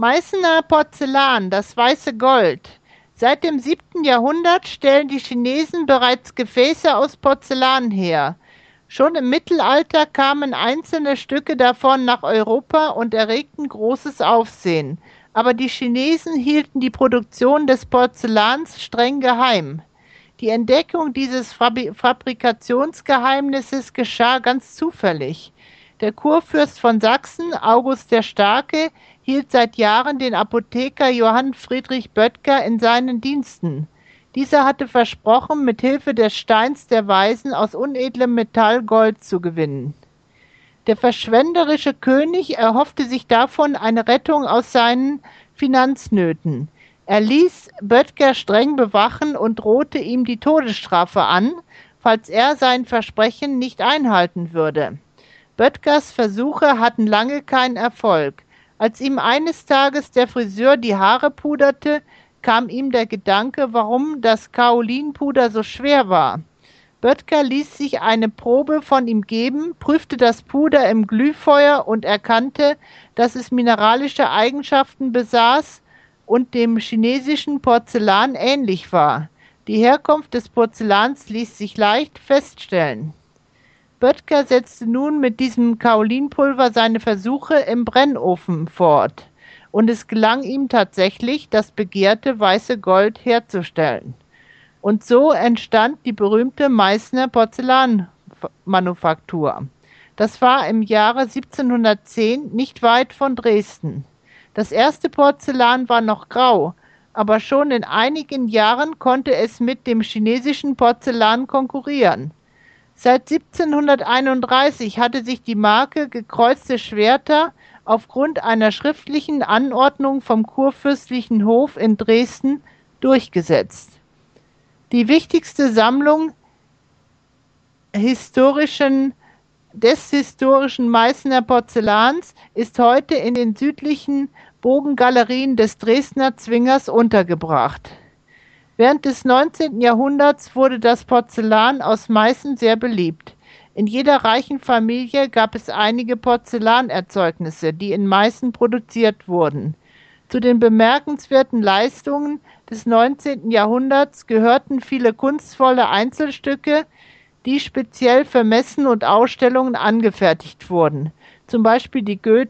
Meißner Porzellan, das weiße Gold. Seit dem 7. Jahrhundert stellen die Chinesen bereits Gefäße aus Porzellan her. Schon im Mittelalter kamen einzelne Stücke davon nach Europa und erregten großes Aufsehen. Aber die Chinesen hielten die Produktion des Porzellans streng geheim. Die Entdeckung dieses Fabrikationsgeheimnisses geschah ganz zufällig. Der Kurfürst von Sachsen, August der Starke, hielt seit Jahren den Apotheker Johann Friedrich Böttger in seinen Diensten. Dieser hatte versprochen, mit Hilfe des Steins der Weisen aus unedlem Metall Gold zu gewinnen. Der verschwenderische König erhoffte sich davon eine Rettung aus seinen Finanznöten. Er ließ Böttger streng bewachen und drohte ihm die Todesstrafe an, falls er sein Versprechen nicht einhalten würde. Böttgers Versuche hatten lange keinen Erfolg. Als ihm eines Tages der Friseur die Haare puderte, kam ihm der Gedanke, warum das Kaolinpuder so schwer war. Böttger ließ sich eine Probe von ihm geben, prüfte das Puder im Glühfeuer und erkannte, dass es mineralische Eigenschaften besaß und dem chinesischen Porzellan ähnlich war. Die Herkunft des Porzellans ließ sich leicht feststellen. Böttger setzte nun mit diesem Kaolinpulver seine Versuche im Brennofen fort, und es gelang ihm tatsächlich, das begehrte weiße Gold herzustellen. Und so entstand die berühmte Meißner Porzellanmanufaktur. Das war im Jahre 1710 nicht weit von Dresden. Das erste Porzellan war noch grau, aber schon in einigen Jahren konnte es mit dem chinesischen Porzellan konkurrieren. Seit 1731 hatte sich die Marke Gekreuzte Schwerter aufgrund einer schriftlichen Anordnung vom Kurfürstlichen Hof in Dresden durchgesetzt. Die wichtigste Sammlung historischen, des historischen Meißner Porzellans ist heute in den südlichen Bogengalerien des Dresdner Zwingers untergebracht Während des 19. Jahrhunderts wurde das Porzellan aus Meißen sehr beliebt. In jeder reichen Familie gab es einige Porzellanerzeugnisse, die in Meißen produziert wurden. Zu den bemerkenswerten Leistungen des 19. Jahrhunderts gehörten viele kunstvolle Einzelstücke, die speziell für Messen und Ausstellungen angefertigt wurden, zum Beispiel die, Go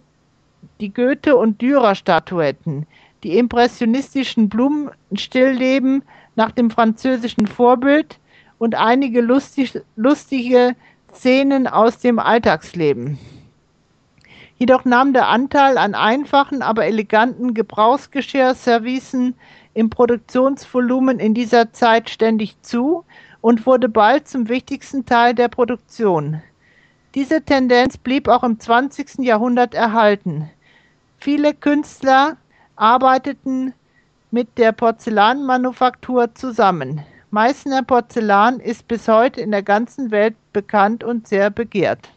die Goethe- und Dürer-Statuetten, die impressionistischen Blumenstillleben nach dem französischen Vorbild und einige lustig, lustige Szenen aus dem Alltagsleben. Jedoch nahm der Anteil an einfachen, aber eleganten Gebrauchsgeschirrservicen im Produktionsvolumen in dieser Zeit ständig zu und wurde bald zum wichtigsten Teil der Produktion. Diese Tendenz blieb auch im 20. Jahrhundert erhalten. Viele Künstler arbeiteten mit der Porzellanmanufaktur zusammen. Meißner Porzellan ist bis heute in der ganzen Welt bekannt und sehr begehrt.